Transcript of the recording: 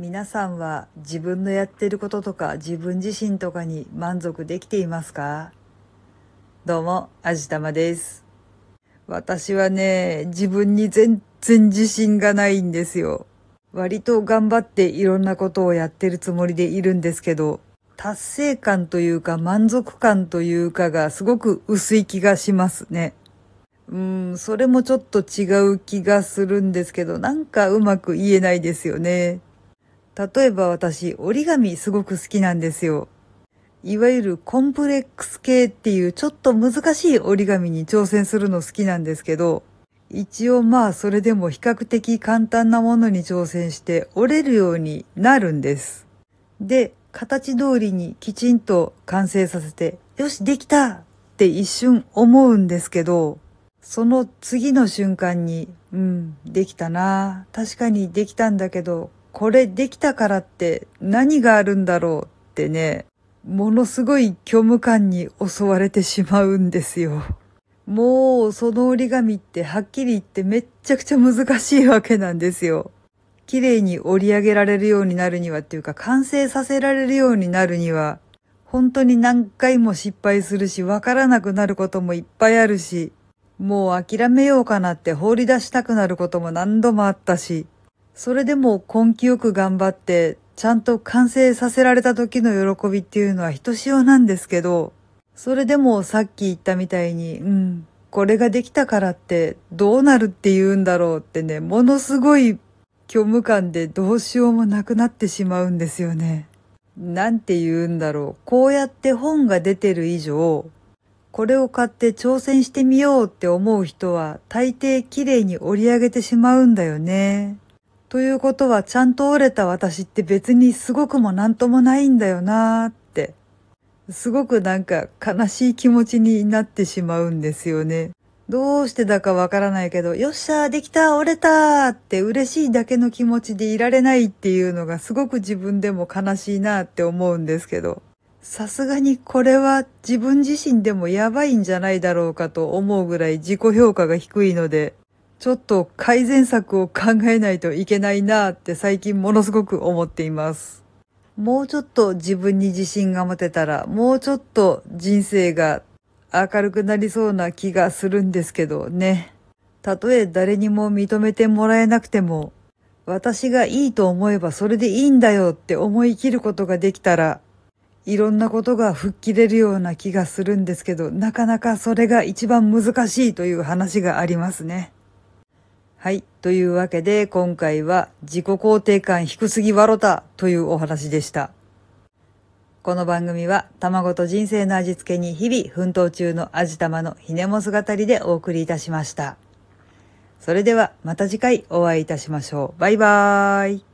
皆さんは自分のやってることとか自分自身とかに満足できていますか？どうも、あじたまです。私はね、自分に全然自信がないんですよ。割と頑張っていろんなことをやってるつもりでいるんですけど、達成感というか満足感というかがすごく薄い気がしますね。うん、それもちょっと違う気がするんですけど、なんかうまく言えないですよね。例えば私、折り紙すごく好きなんですよ。いわゆるコンプレックス系っていうちょっと難しい折り紙に挑戦するの好きなんですけど、一応まあそれでも比較的簡単なものに挑戦して折れるようになるんです。で、形通りにきちんと完成させて、よし、できたって一瞬思うんですけど、その次の瞬間に、うん、できたな。確かにできたんだけど、これできたからって何があるんだろうってね、ものすごい虚無感に襲われてしまうんですよ。もうその折り紙ってはっきり言ってめっちゃくちゃ難しいわけなんですよ。綺麗に折り上げられるようになるにはっていうか完成させられるようになるには本当に何回も失敗するしわからなくなることもいっぱいあるしもう諦めようかなって放り出したくなることも何度もあったしそれでも根気よく頑張ってちゃんと完成させられた時の喜びっていうのはひとしおなんですけどそれでもさっき言ったみたいにうんこれができたからってどうなるって言うんだろうってねものすごい虚無感でどうしようもなくなってしまうんですよね。なんて言うんだろう。こうやって本が出てる以上、これを買って挑戦してみようって思う人は大抵綺麗に折り上げてしまうんだよね。ということはちゃんと折れた私って別にすごくもなんともないんだよなーって。すごくなんか悲しい気持ちになってしまうんですよね。どうしてだかわからないけど、よっしゃ、できた、折れたーって嬉しいだけの気持ちでいられないっていうのがすごく自分でも悲しいなーって思うんですけど、さすがにこれは自分自身でもやばいんじゃないだろうかと思うぐらい自己評価が低いので、ちょっと改善策を考えないといけないなって最近ものすごく思っています。もうちょっと自分に自信が持てたら、もうちょっと人生が明るくなりそうな気がするんですけどね。たとえ誰にも認めてもらえなくても、私がいいと思えばそれでいいんだよって思い切ることができたら、いろんなことが吹っ切れるような気がするんですけど、なかなかそれが一番難しいという話がありますね。はい。というわけで今回は自己肯定感低すぎわろたというお話でした。この番組は卵と人生の味付けに日々奮闘中の味玉のひねも姿りでお送りいたしました。それではまた次回お会いいたしましょう。バイバーイ。